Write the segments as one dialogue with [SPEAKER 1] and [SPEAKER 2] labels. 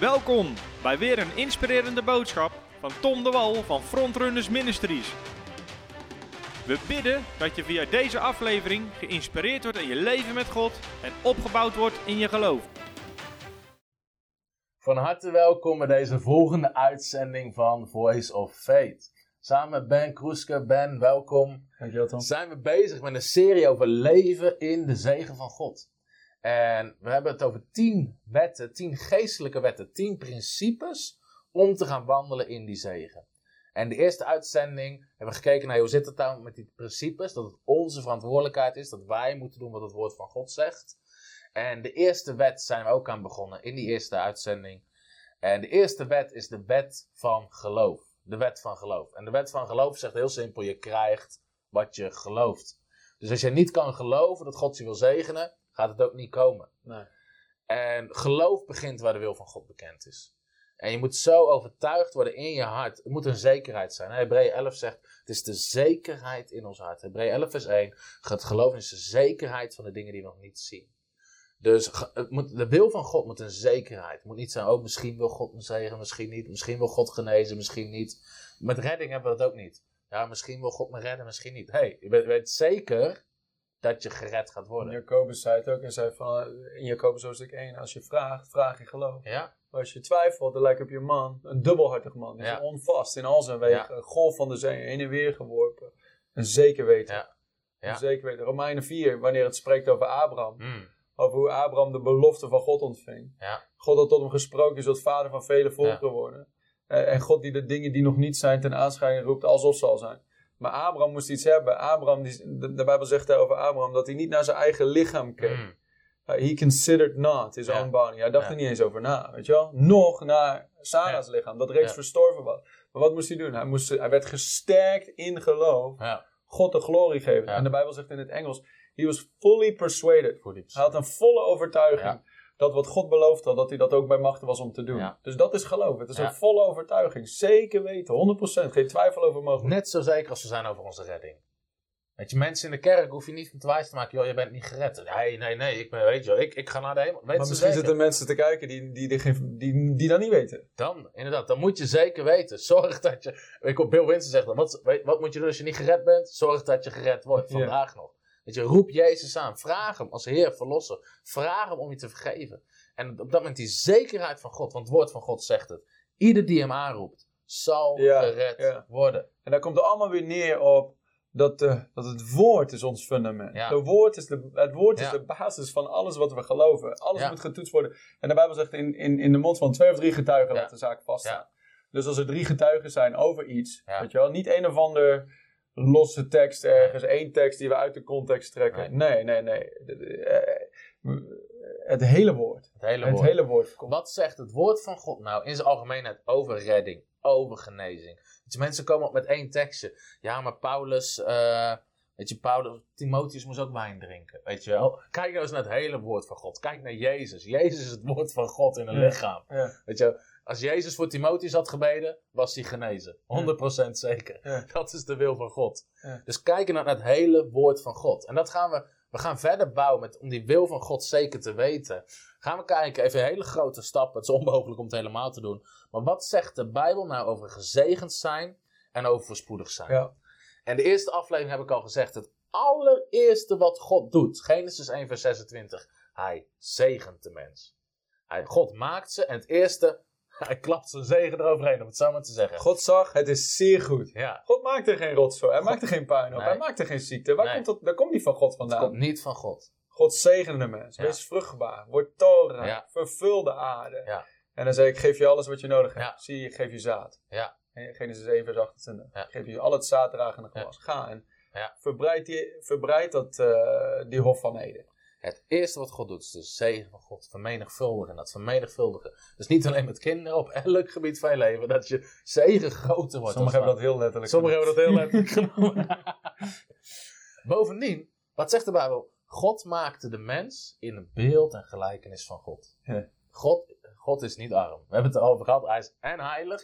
[SPEAKER 1] Welkom bij weer een inspirerende boodschap van Tom de Wal van Frontrunners Ministries. We bidden dat je via deze aflevering geïnspireerd wordt in je leven met God en opgebouwd wordt in je geloof.
[SPEAKER 2] Van harte welkom bij deze volgende uitzending van Voice of Faith. Samen met Ben Kroeske. Ben, welkom.
[SPEAKER 3] Dankjewel Tom.
[SPEAKER 2] Zijn we bezig met een serie over leven in de zegen van God. En we hebben het over tien wetten, tien geestelijke wetten, tien principes om te gaan wandelen in die zegen. En de eerste uitzending hebben we gekeken naar hoe zit het nou met die principes, dat het onze verantwoordelijkheid is, dat wij moeten doen wat het woord van God zegt. En de eerste wet zijn we ook aan begonnen in die eerste uitzending. En de eerste wet is de wet van geloof. De wet van geloof. En de wet van geloof zegt heel simpel, je krijgt wat je gelooft. Dus als je niet kan geloven dat God je wil zegenen, gaat het ook niet komen.
[SPEAKER 3] Nee.
[SPEAKER 2] En geloof begint waar de wil van God bekend is. En je moet zo overtuigd worden in je hart. Het moet een zekerheid zijn. Hebreeën 11 zegt, het is de zekerheid in ons hart. Hebreeën 11 vers 1, het geloof is de zekerheid van de dingen die we nog niet zien. Dus het moet, de wil van God moet een zekerheid. Het moet niet zijn, oh misschien wil God me zegenen, misschien niet. Misschien wil God genezen, misschien niet. Met redding hebben we dat ook niet. Ja, misschien wil God me redden, misschien niet. hey, je weet, weet zeker dat je gered gaat worden.
[SPEAKER 3] Jacobus zei het ook en zei van, in Jacobus hoofdstuk 1, als je vraagt, vraag in geloof.
[SPEAKER 2] Ja?
[SPEAKER 3] Maar als je twijfelt, dan lijkt op je man, een dubbelhartig man. Die is
[SPEAKER 2] Ja.
[SPEAKER 3] onvast in al zijn wegen, golf van de zee, heen en weer geworpen. Een zeker weten.
[SPEAKER 2] Ja. Ja.
[SPEAKER 3] Een zeker weten. Romeinen 4, wanneer het spreekt over Abraham.
[SPEAKER 2] Mm.
[SPEAKER 3] Over hoe Abraham de belofte van God ontving.
[SPEAKER 2] Ja.
[SPEAKER 3] God had tot hem gesproken, je zult vader van vele volkeren worden. Eh, En God die de dingen die nog niet zijn ten aanschijning roept alsof ze al zijn. Maar Abraham moest iets hebben. Abraham, die, de, de Bijbel zegt over Abraham dat hij niet naar zijn eigen lichaam keek.
[SPEAKER 2] Mm.
[SPEAKER 3] Uh, he considered not his
[SPEAKER 2] Ja.
[SPEAKER 3] own body. Hij dacht
[SPEAKER 2] Ja.
[SPEAKER 3] er niet eens over na, weet je wel. Nog naar Sarah's lichaam, dat reeds verstorven was. Maar wat moest hij doen? Hij, moest, hij werd gesterkt in geloof.
[SPEAKER 2] Ja.
[SPEAKER 3] God de glorie geven. En de Bijbel zegt in het Engels, he was fully persuaded.
[SPEAKER 2] Voor die
[SPEAKER 3] Hij had een volle overtuiging
[SPEAKER 2] Ja.
[SPEAKER 3] Dat wat God beloofd had, dat hij dat ook bij machten was om te doen.
[SPEAKER 2] Ja.
[SPEAKER 3] Dus dat is geloof. Het is
[SPEAKER 2] Ja.
[SPEAKER 3] een volle overtuiging. Zeker weten, 100%. Geen twijfel over mogelijk.
[SPEAKER 2] Net zo zeker als we zijn over onze redding. Weet je, mensen in de kerk hoef je niet van te wijs te maken, joh, je bent niet gered. Nee, nee, nee, ik ben, weet je wel, ik, ik ga naar de hemel. Weet
[SPEAKER 3] Maar misschien
[SPEAKER 2] zeker?
[SPEAKER 3] zitten mensen te kijken die, die, die, die, die dat niet weten.
[SPEAKER 2] Dan, inderdaad, dan moet je zeker weten. Zorg dat je, ik hoor Bill Winston zegt dan, wat, wat moet je doen als je niet gered bent? Zorg dat je gered wordt,
[SPEAKER 3] Ja.
[SPEAKER 2] vandaag nog. Weet je, roep Jezus aan, vraag hem als Heer, verlosser. Vraag hem om je te vergeven. En op dat moment die zekerheid van God, want het woord van God zegt het. Ieder die hem aanroept, zal
[SPEAKER 3] Ja,
[SPEAKER 2] gered
[SPEAKER 3] ja.
[SPEAKER 2] worden.
[SPEAKER 3] En daar komt het allemaal weer neer op dat, eh, dat het woord is ons fundament.
[SPEAKER 2] Ja.
[SPEAKER 3] De woord is de, het woord is de basis van alles wat we geloven. Alles moet getoetst worden. En de Bijbel zegt in, in, in de mond van twee of drie getuigen laat de zaak vaststaan.
[SPEAKER 2] Ja.
[SPEAKER 3] Dus als er drie getuigen zijn over iets, weet je wel, niet een of ander losse tekst ergens, één tekst die we uit de context trekken. Nee, nee, nee. Eh, Het hele woord.
[SPEAKER 2] Het hele
[SPEAKER 3] Het
[SPEAKER 2] woord.
[SPEAKER 3] hele woord.
[SPEAKER 2] Wat zegt het woord van God nou in zijn algemeenheid over redding, over genezing? Je, mensen komen op met één tekstje. Ja, maar Paulus, eh, weet je, Paulus, Timotheus moest ook wijn drinken. Weet je wel? Kijk nou eens naar het hele woord van God. Kijk naar Jezus. Jezus is het woord van God in een
[SPEAKER 3] Ja.
[SPEAKER 2] lichaam.
[SPEAKER 3] Ja.
[SPEAKER 2] Weet je, als Jezus voor Timotheus had gebeden, was hij genezen. 100% zeker. Dat is de wil van God. Dus kijken naar het hele woord van God. En dat gaan we, we gaan verder bouwen met, om die wil van God zeker te weten. Gaan we kijken, even hele grote stappen. Het is onmogelijk om het helemaal te doen. Maar wat zegt de Bijbel nou over gezegend zijn en over voorspoedig zijn?
[SPEAKER 3] Ja.
[SPEAKER 2] En de eerste aflevering heb ik al gezegd. Het allereerste wat God doet. Genesis 1 vers 26. Hij zegent de mens. Hij, God maakt ze en het eerste, hij klapt zijn zegen eroverheen, om het zo maar te zeggen.
[SPEAKER 3] God zag, het is zeer goed.
[SPEAKER 2] Ja,
[SPEAKER 3] God maakte geen rotzooi. Hij maakte geen puin op.
[SPEAKER 2] Nee.
[SPEAKER 3] Hij maakte geen ziekte. Waar
[SPEAKER 2] Nee.
[SPEAKER 3] komt dat, daar komt die van God vandaan.
[SPEAKER 2] komt niet van God.
[SPEAKER 3] God zegende de mens.
[SPEAKER 2] Ja.
[SPEAKER 3] Wees vruchtbaar. Word talrijk.
[SPEAKER 2] Ja.
[SPEAKER 3] Vervul de aarde.
[SPEAKER 2] Ja.
[SPEAKER 3] En dan zei ik, geef je alles wat je nodig hebt. Zie je, geef je zaad.
[SPEAKER 2] Ja.
[SPEAKER 3] En Genesis 1 vers 28.
[SPEAKER 2] Ja.
[SPEAKER 3] Ik geef je al het zaaddragende gewas. Ga en
[SPEAKER 2] Ja.
[SPEAKER 3] verbreid, die, verbreid dat, eh, die hof van Eden.
[SPEAKER 2] Het eerste wat God doet is de zegen van God vermenigvuldigen. Dat vermenigvuldigen. Dus niet alleen met kinderen, op elk gebied van je leven. Dat je zegen groter wordt.
[SPEAKER 3] Sommigen hebben dat heel letterlijk
[SPEAKER 2] Sommigen hebben dat heel letterlijk genomen. Bovendien, wat zegt de Bijbel? God maakte de mens in een beeld en gelijkenis van God. God, God is niet arm. We hebben het erover gehad. Hij is en heilig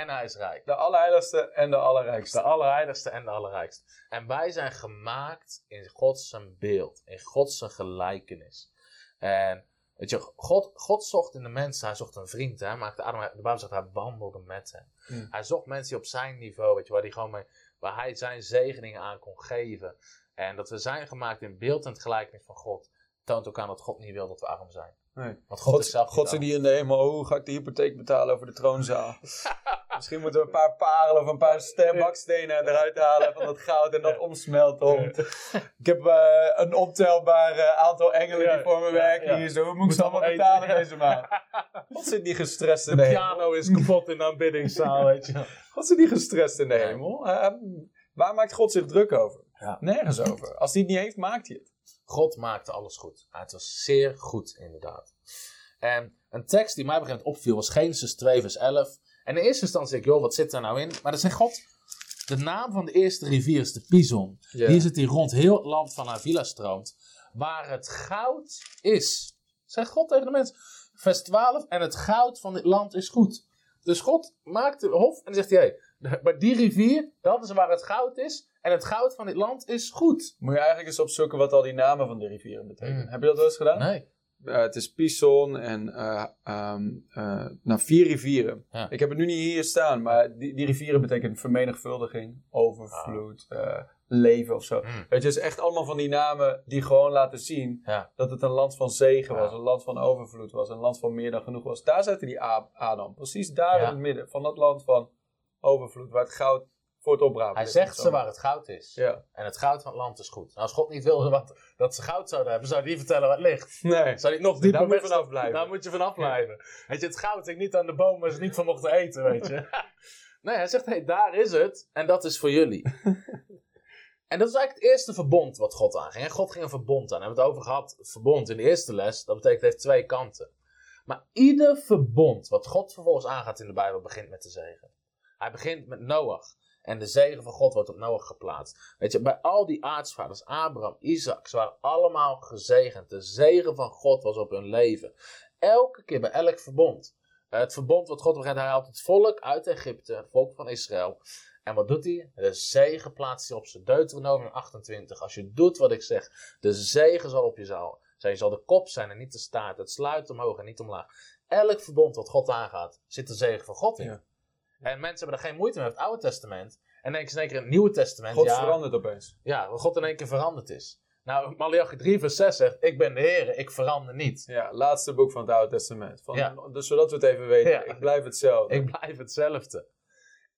[SPEAKER 2] en hij is rijk.
[SPEAKER 3] De allerheiligste en de allerrijkste.
[SPEAKER 2] De allerheiligste en de allerrijkste. En wij zijn gemaakt in Gods zijn beeld, in Gods zijn gelijkenis. En Weet je, God, God zocht in de mensen, hij zocht een vriend. Hè? Maakte Adam, de Bijbel zegt, hij wandelde met hem.
[SPEAKER 3] Hmm.
[SPEAKER 2] Hij zocht mensen die op zijn niveau, weet je, waar, die gewoon mee, waar hij zijn zegeningen aan kon geven. En dat we zijn gemaakt in beeld en het gelijkenis van God. Toont ook aan dat God niet wil dat we arm zijn.
[SPEAKER 3] Nee.
[SPEAKER 2] Want God,
[SPEAKER 3] God,
[SPEAKER 2] is zelf
[SPEAKER 3] God
[SPEAKER 2] niet
[SPEAKER 3] in de hemel. Oh, hoe ga ik de hypotheek betalen over de troonzaal? Misschien moeten we een paar parelen of een paar steen- bakstenen eruit halen van dat goud en dat omsmelten. Om. Ik heb eh, een optelbaar eh, aantal engelen die voor me werken hier. Zo, hoe moet ik
[SPEAKER 2] Moet
[SPEAKER 3] ze allemaal betalen deze maand? God zit niet gestrest in
[SPEAKER 2] De
[SPEAKER 3] de hemel.
[SPEAKER 2] piano is kapot in de aanbiddingszaal, weet je.
[SPEAKER 3] God zit niet gestrest in de hemel. Eh, waar maakt God zich druk over? Nergens over. Als hij het niet heeft, maakt hij het.
[SPEAKER 2] God maakte alles goed. Het was zeer goed, inderdaad. En een tekst die mij begint opviel was Genesis 2, vers 11. En in eerste instantie denk ik, joh, wat zit er nou in? Maar dan zegt God, de naam van de eerste rivier is de Pison. Die zit hier rond heel het land van Avila stroomt. Waar het goud is. Zegt God tegen de mensen. Vers 12. En het goud van dit land is goed. Dus God maakt de hof en zegt hij, hey, maar die rivier, dat is waar het goud is. En het goud van dit land is goed.
[SPEAKER 3] Moet je eigenlijk eens opzoeken wat al die namen van de rivieren betekenen.
[SPEAKER 2] Mm.
[SPEAKER 3] Heb je dat wel eens gedaan?
[SPEAKER 2] Nee.
[SPEAKER 3] Eh, het is Pison en eh, ehm, eh, nou, vier rivieren.
[SPEAKER 2] Ja.
[SPEAKER 3] Ik heb het nu niet hier staan, maar die, die rivieren betekenen vermenigvuldiging, overvloed, eh, leven of zo.
[SPEAKER 2] Mm.
[SPEAKER 3] Weet je, het is echt allemaal van die namen die gewoon laten zien
[SPEAKER 2] Ja.
[SPEAKER 3] dat het een land van zegen
[SPEAKER 2] Ja.
[SPEAKER 3] was, een land van overvloed was, een land van meer dan genoeg was. Daar zette die Adam, precies daar in het midden van dat land van overvloed, waar het goud voor het oprapen
[SPEAKER 2] Hij zegt ze waar het goud is.
[SPEAKER 3] Ja.
[SPEAKER 2] En het goud van het land is goed. Nou, als God niet wilde wat, dat ze goud zouden hebben, zou hij niet vertellen waar het ligt.
[SPEAKER 3] Nee.
[SPEAKER 2] Zou hij nog dieper
[SPEAKER 3] Daar moet je vanaf blijven.
[SPEAKER 2] Daar moet je vanaf blijven. Weet je, het goud hangt niet aan de boom waar ze niet van mochten eten, weet je. nee, hij zegt, hey, daar is het en dat is voor jullie. en dat is eigenlijk het eerste verbond wat God aanging. En God ging een verbond aan. We hebben het over gehad, het verbond in de eerste les. Dat betekent, het heeft twee kanten. Maar ieder verbond wat God vervolgens aangaat in de Bijbel begint met de zegen. Hij begint met Noach. En de zegen van God wordt op Noach geplaatst. Weet je, bij al die aartsvaders, Abraham, Isaac, ze waren allemaal gezegend. De zegen van God was op hun leven. Elke keer bij elk verbond. Eh, Het verbond wat God begint, hij haalt het volk uit Egypte, het volk van Israël. En wat doet hij? De zegen plaatst hij op ze. Deuteronomium 28. Als je doet wat ik zeg, de zegen zal op je zal. zijn. Je zal de kop zijn en niet de staart. Het sluit omhoog en niet omlaag. Elk verbond wat God aangaat, zit de zegen van God in. En mensen hebben er geen moeite mee met het Oude Testament. En denken ze in één keer in het Nieuwe Testament.
[SPEAKER 3] God
[SPEAKER 2] ja,
[SPEAKER 3] verandert opeens.
[SPEAKER 2] ja, waar God in één keer veranderd is. Nou, Malachi 3 vers 6 zegt, ik ben de Heer, ik verander niet.
[SPEAKER 3] Ja, laatste boek van het Oude Testament. Van,
[SPEAKER 2] Ja.
[SPEAKER 3] Dus zodat we het even weten.
[SPEAKER 2] Ja.
[SPEAKER 3] Ik blijf hetzelfde.
[SPEAKER 2] Ik blijf hetzelfde.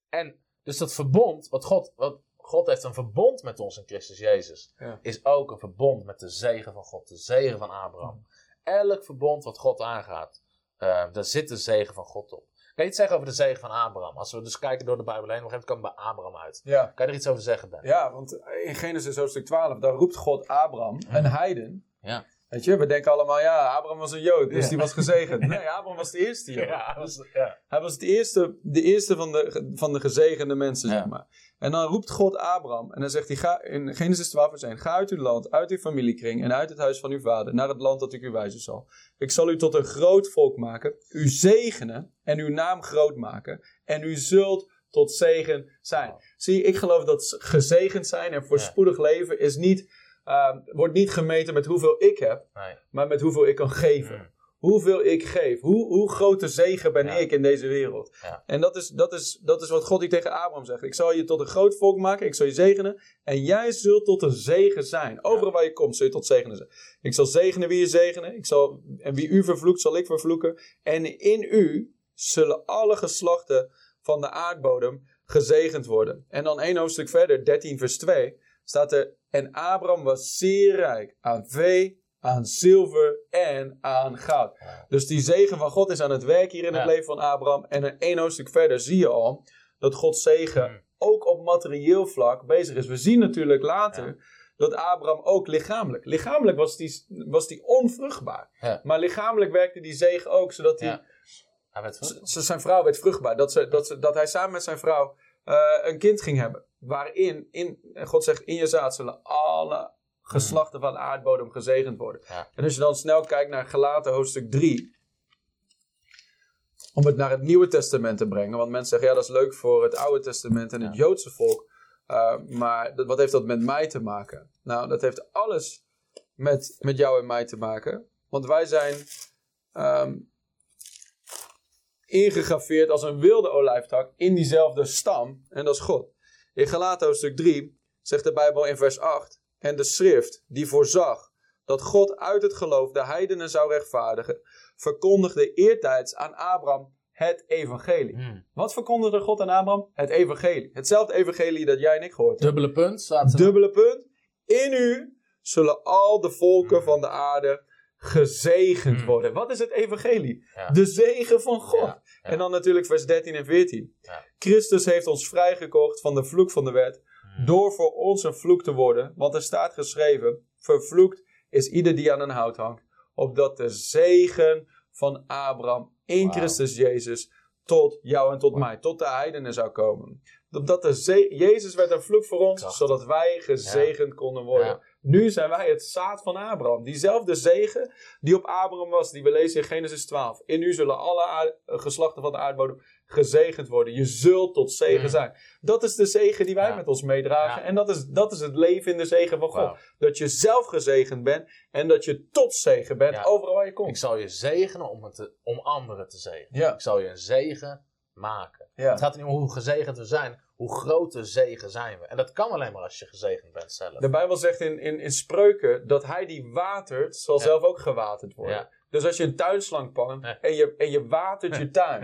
[SPEAKER 2] En dus dat verbond, wat God, wat God heeft een verbond met ons in Christus Jezus,
[SPEAKER 3] Ja.
[SPEAKER 2] is ook een verbond met de zegen van God, de zegen van Abraham. Elk verbond wat God aangaat, eh, daar zit de zegen van God op. Kan je iets zeggen over de zegen van Abraham? Als we dus kijken door de Bijbel heen, op een gegeven moment komen we bij Abraham uit.
[SPEAKER 3] Ja.
[SPEAKER 2] Kan je er iets over zeggen, Ben?
[SPEAKER 3] ja, want in Genesis hoofdstuk 12, daar roept God Abraham, een heiden.
[SPEAKER 2] Ja.
[SPEAKER 3] Weet je, we denken allemaal, ja, Abraham was een Jood, dus
[SPEAKER 2] Ja.
[SPEAKER 3] die was gezegend. Nee, Abraham was de eerste Jood.
[SPEAKER 2] Ja, dat is- ja.
[SPEAKER 3] hij was de eerste, de eerste van, de, van de gezegende mensen, zeg maar. En dan roept God Abraham en dan zegt hij, ga, in Genesis 12 vers 1, ga uit uw land, uit uw familiekring en uit het huis van uw vader, naar het land dat ik u wijzen zal. Ik zal u tot een groot volk maken, u zegenen en uw naam groot maken en u zult tot zegen zijn.
[SPEAKER 2] Wow.
[SPEAKER 3] Zie, ik geloof dat gezegend zijn en voorspoedig leven is niet, ehm, wordt niet gemeten met hoeveel ik heb,
[SPEAKER 2] Nee.
[SPEAKER 3] maar met hoeveel ik kan geven.
[SPEAKER 2] Mm.
[SPEAKER 3] Hoeveel ik geef. Hoe, hoe grote zegen ben
[SPEAKER 2] Ja.
[SPEAKER 3] ik in deze wereld.
[SPEAKER 2] Ja.
[SPEAKER 3] En dat is, dat, is, dat is wat God hier tegen Abraham zegt. Ik zal je tot een groot volk maken. Ik zal je zegenen. En jij zult tot een zegen zijn. Overal waar je komt zul je tot zegenen zijn. Ik zal zegenen wie je zegenen. Ik zal, en wie u vervloekt zal ik vervloeken. En in u zullen alle geslachten van de aardbodem gezegend worden. En dan één hoofdstuk verder, 13 vers 2, staat er... En Abraham was zeer rijk aan vee, aan zilver en aan goud. Dus die zegen van God is aan het werk hier in het leven van Abraham. En een één hoofdstuk verder zie je al dat Gods zegen
[SPEAKER 2] Mm.
[SPEAKER 3] ook op materieel vlak bezig is. We zien natuurlijk later dat Abraham ook lichamelijk. Lichamelijk was die, was die onvruchtbaar.
[SPEAKER 2] Ja.
[SPEAKER 3] Maar lichamelijk werkte die zegen ook zodat hij
[SPEAKER 2] werd
[SPEAKER 3] zijn vrouw werd vruchtbaar. Dat, ze, dat, ze, dat hij samen met zijn vrouw eh, een kind ging hebben. Waarin, in, God zegt, in je zaad zullen alle geslachten van de aardbodem gezegend worden.
[SPEAKER 2] Ja.
[SPEAKER 3] En als je dan snel kijkt naar Galaten hoofdstuk 3. Om het naar het Nieuwe Testament te brengen. Want mensen zeggen, ja dat is leuk voor het Oude Testament en het Joodse volk. Eh, maar dat- wat heeft dat met mij te maken? Nou, dat heeft alles met, met jou en mij te maken. Want wij zijn ehm, ingegraveerd als een wilde olijftak in diezelfde stam. En dat is God. In Galaten hoofdstuk 3 zegt de Bijbel in vers 8. En de schrift die voorzag dat God uit het geloof de heidenen zou rechtvaardigen, verkondigde eertijds aan Abraham het evangelie.
[SPEAKER 2] Hmm.
[SPEAKER 3] Wat verkondigde God aan Abraham? Het evangelie. Hetzelfde evangelie dat jij en ik gehoord hebben.
[SPEAKER 2] Dubbele punt staat.
[SPEAKER 3] Dubbele punt. In u zullen al de volken van de aarde gezegend
[SPEAKER 2] Hmm.
[SPEAKER 3] worden. Wat is het evangelie?
[SPEAKER 2] Ja.
[SPEAKER 3] De zegen van God.
[SPEAKER 2] Ja, ja.
[SPEAKER 3] En dan natuurlijk vers 13 en 14.
[SPEAKER 2] Ja.
[SPEAKER 3] Christus heeft ons vrijgekocht van de vloek van de wet.
[SPEAKER 2] Hmm.
[SPEAKER 3] Door voor ons een vloek te worden. Want er staat geschreven: Vervloekt is ieder die aan een hout hangt. Opdat de zegen van Abraham in. Christus Jezus tot jou en tot mij, tot de heidenen zou komen. Opdat de Jezus werd een vloek voor ons,
[SPEAKER 2] Krachtig.
[SPEAKER 3] zodat wij gezegend konden worden. Nu zijn wij het zaad van Abraham. Diezelfde zegen die op Abraham was, die we lezen in Genesis 12. In u zullen alle eh, geslachten van de aardbodem gezegend worden. Je zult tot zegen
[SPEAKER 2] Mm.
[SPEAKER 3] zijn. Dat is de zegen die wij
[SPEAKER 2] Ja.
[SPEAKER 3] met ons meedragen.
[SPEAKER 2] Ja.
[SPEAKER 3] En dat is, dat is het leven in de zegen van God. Dat je zelf gezegend bent en dat je tot zegen bent
[SPEAKER 2] Ja.
[SPEAKER 3] overal waar je komt.
[SPEAKER 2] Ik zal je zegenen om, het te- om anderen te zegenen. Ik zal je een zegen maken.
[SPEAKER 3] Ja.
[SPEAKER 2] Het gaat niet om hoe gezegend we zijn, hoe groot de zegen zijn we. En dat kan alleen maar als je gezegend bent zelf.
[SPEAKER 3] De Bijbel zegt in, in, in spreuken dat hij die watert, zal
[SPEAKER 2] Ja.
[SPEAKER 3] zelf ook gewaterd worden.
[SPEAKER 2] Ja.
[SPEAKER 3] Dus als je een tuinslang pakt en, je, en je watert je tuin,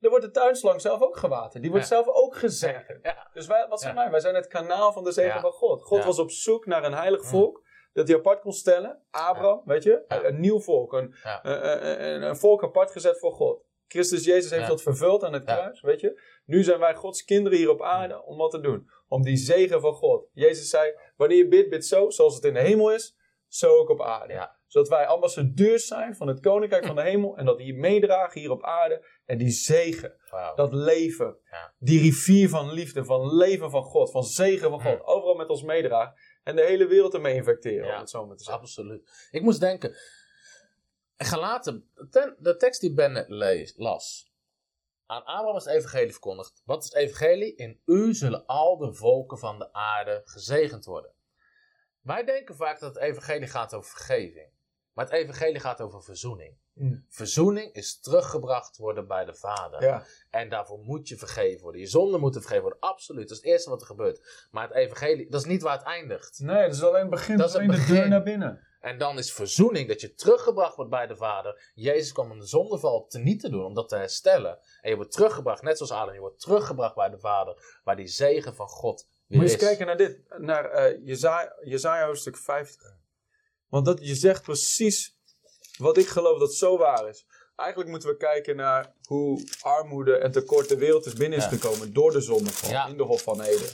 [SPEAKER 3] dan wordt de tuinslang zelf ook gewaterd. Die wordt zelf ook gezegend.
[SPEAKER 2] Ja.
[SPEAKER 3] Dus wij, wat zijn wij? Wij zijn het kanaal van de zegen van God. God was op zoek naar een heilig
[SPEAKER 2] Mm.
[SPEAKER 3] volk. Dat hij apart kon stellen. Abraham, weet je?
[SPEAKER 2] Ja.
[SPEAKER 3] Een nieuw volk. Een,
[SPEAKER 2] Ja.
[SPEAKER 3] eh, eh, een, een volk apart gezet voor God. Christus Jezus heeft dat vervuld aan het kruis, weet je? Nu zijn wij Gods kinderen hier op aarde om wat te doen. Om die zegen van God. Jezus zei, wanneer je bidt, bid zo, zoals het in de hemel is, zo ook op aarde.
[SPEAKER 2] Ja.
[SPEAKER 3] Zodat wij ambassadeurs zijn van het koninkrijk van de hemel. En dat die meedragen hier op aarde. En die zegen, dat leven, die rivier van liefde, van leven van God, van zegen van God, overal met ons meedragen. En de hele wereld ermee infecteren,
[SPEAKER 2] Ja.
[SPEAKER 3] om het zo maar te zeggen.
[SPEAKER 2] Absoluut. Ik moest denken. Gelaten, ten- de tekst die Ben las. Aan Abraham is het evangelie verkondigd. Wat is het evangelie? In u zullen al de volken van de aarde gezegend worden. Wij denken vaak dat het evangelie gaat over vergeving. Maar het evangelie gaat over verzoening.
[SPEAKER 3] Mm.
[SPEAKER 2] Verzoening is teruggebracht worden bij de Vader.
[SPEAKER 3] Ja.
[SPEAKER 2] En daarvoor moet je vergeven worden. Je zonden moeten vergeven worden. Absoluut. Dat is het eerste wat er gebeurt. Maar het evangelie, dat is niet waar het eindigt.
[SPEAKER 3] Nee, dat is alleen het begin.
[SPEAKER 2] Dat is het
[SPEAKER 3] alleen de deur naar binnen.
[SPEAKER 2] En dan is verzoening, dat je teruggebracht wordt bij de Vader. Jezus kwam om de zondeval te niet te doen, om dat te herstellen. En je wordt teruggebracht, net zoals Adam, je wordt teruggebracht bij de Vader. Waar die zegen van God weer
[SPEAKER 3] Moet je eens kijken naar dit. Naar Jezaja, Jezaja hoofdstuk 50. Want dat, je zegt precies wat ik geloof dat zo waar is. Eigenlijk moeten we kijken naar hoe armoede en tekort de wereld is binnen is
[SPEAKER 2] Ja.
[SPEAKER 3] gekomen. Door de zondeval
[SPEAKER 2] Ja.
[SPEAKER 3] in de Hof van Eden.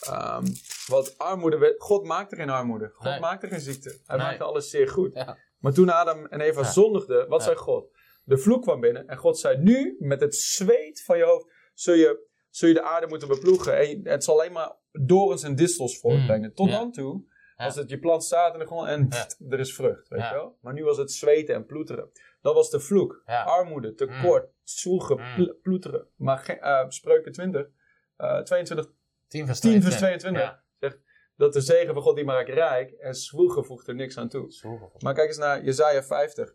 [SPEAKER 3] Ehm, want armoede, God maakte geen armoede. God
[SPEAKER 2] Nee.
[SPEAKER 3] maakte geen ziekte. Hij
[SPEAKER 2] Nee.
[SPEAKER 3] maakte alles zeer goed.
[SPEAKER 2] Ja.
[SPEAKER 3] Maar toen Adam en Eva zondigden, wat zei God? De vloek kwam binnen en God zei: Nu, met het zweet van je hoofd, zul je, zul je de aarde moeten beploegen. En het zal alleen maar dorens en distels voortbrengen. Tot
[SPEAKER 2] Mm.
[SPEAKER 3] Dan toe. Was het je plant staat in de grond en er is vrucht. Weet je wel? Maar nu was het zweten en ploeteren. Dat was de vloek. Armoede, tekort,
[SPEAKER 2] Mm.
[SPEAKER 3] pl- ploeteren. Maar eh, spreuken 20, eh 22,
[SPEAKER 2] 10 vers
[SPEAKER 3] 10 vers
[SPEAKER 2] 22.
[SPEAKER 3] 22
[SPEAKER 2] Ja.
[SPEAKER 3] zegt dat de zegen van God die maakt rijk en zwoegen voegt er niks aan toe.
[SPEAKER 2] Zwoegen.
[SPEAKER 3] Maar kijk eens naar Jezaja 50.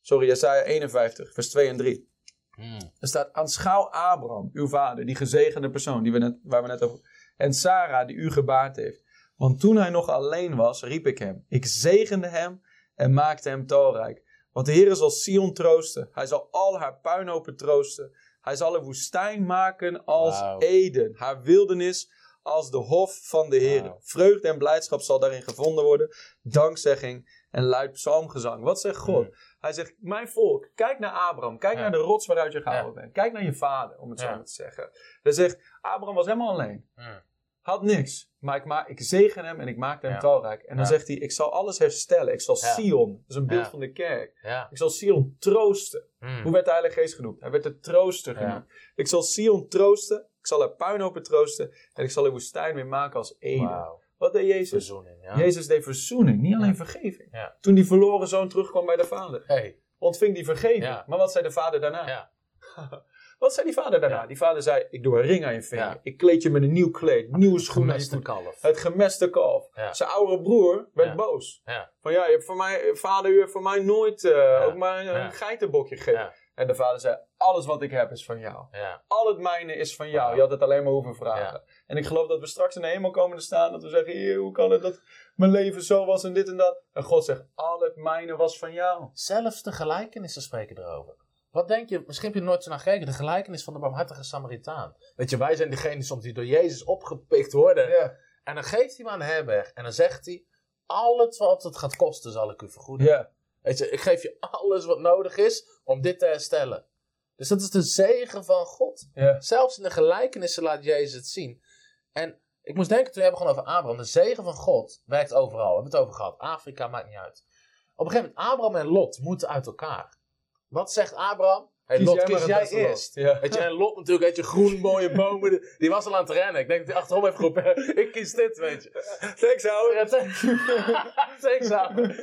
[SPEAKER 3] Sorry, Jezaja 51, vers 2 en 3.
[SPEAKER 2] Hmm.
[SPEAKER 3] Er staat, aanschouw Abraham, uw vader, die gezegende persoon die we net, waar we net over... En Sarah, die u gebaard heeft. Want toen hij nog alleen was, riep ik hem. Ik zegende hem en maakte hem talrijk. Want de Heer zal Sion troosten. Hij zal al haar puinhopen troosten. Hij zal een woestijn maken als. Eden. Haar wildernis als de hof van de Heer. Vreugde en blijdschap zal daarin gevonden worden. Dankzegging en luid psalmgezang. Wat zegt God?
[SPEAKER 2] Hmm.
[SPEAKER 3] Hij zegt, mijn volk, kijk naar Abraham. Kijk
[SPEAKER 2] Ja.
[SPEAKER 3] naar de rots waaruit je gehouden
[SPEAKER 2] Ja.
[SPEAKER 3] bent. Kijk naar je vader, om het zo maar te zeggen. Hij zegt, Abraham was helemaal alleen. Had niks. Maar ik, ma ik zegen hem en ik maakte hem talrijk. En dan zegt hij, ik zal alles herstellen. Ik zal. Sion, dat is een beeld van de kerk. Ik zal Sion troosten.
[SPEAKER 2] Hmm.
[SPEAKER 3] Hoe werd de Heilige Geest genoemd? Hij werd de trooster genoemd. Ik zal Sion troosten. Ik zal haar puinhopen troosten. En ik zal de woestijn weer maken als Eden. Wat deed Jezus?
[SPEAKER 2] Verzoening. Ja.
[SPEAKER 3] Jezus deed verzoening, niet alleen
[SPEAKER 2] Ja.
[SPEAKER 3] vergeving.
[SPEAKER 2] Ja.
[SPEAKER 3] Toen die verloren zoon terugkwam bij de vader,
[SPEAKER 2] Hey.
[SPEAKER 3] ontving die vergeving. Maar wat zei de vader daarna? Wat zei die vader daarna?
[SPEAKER 2] Ja.
[SPEAKER 3] Die vader zei, ik doe een ring aan je vinger.
[SPEAKER 2] Ja.
[SPEAKER 3] Ik kleed je met een nieuw kleed, nieuwe schoenen. je
[SPEAKER 2] Gemeste kalf.
[SPEAKER 3] Het gemeste kalf.
[SPEAKER 2] Ja.
[SPEAKER 3] Zijn oudere broer werd boos. Van ja, je hebt voor mij, vader, u heeft voor mij nooit eh, ook maar een, geitenbokje gegeven. En de vader zei, alles wat ik heb is van jou. Al het mijne is van jou. Je had het alleen maar hoeven vragen. En ik geloof dat we straks in de hemel komen te staan. Dat we zeggen, hoe kan het dat mijn leven zo was en dit en dat. En God zegt, al het mijne was van jou.
[SPEAKER 2] Zelfs de gelijkenissen spreken erover. Wat denk je, misschien heb je er nooit zo naar gekeken, de gelijkenis van de barmhartige Samaritaan. Weet je, wij zijn degene die soms die door Jezus opgepikt worden.
[SPEAKER 3] Ja.
[SPEAKER 2] En dan geeft hij hem aan de herberg. En dan zegt hij, al het wat het gaat kosten zal ik u vergoeden.
[SPEAKER 3] Ja.
[SPEAKER 2] Weet je, ik geef je alles wat nodig is om dit te herstellen. Dus dat is de zegen van God.
[SPEAKER 3] Ja.
[SPEAKER 2] Zelfs in de gelijkenissen laat Jezus het zien. En ik moest denken, toen hebben we gewoon over Abraham. De zegen van God werkt overal. We hebben het over gehad. Afrika maakt niet uit. Op een gegeven moment, Abraham en Lot moeten uit elkaar. Wat zegt Abraham? Hey,
[SPEAKER 3] Kies
[SPEAKER 2] Lot,
[SPEAKER 3] jij
[SPEAKER 2] kies jij eerst.
[SPEAKER 3] Ja.
[SPEAKER 2] Weet je, en Lot natuurlijk, weet je, groen, mooie bomen. Die- was al aan het rennen. Ik denk dat hij achterom heeft geroepen, ik kies dit, weet je.
[SPEAKER 3] Thanks, ouwe.
[SPEAKER 2] Ja, thanks. Thanks, Abraham.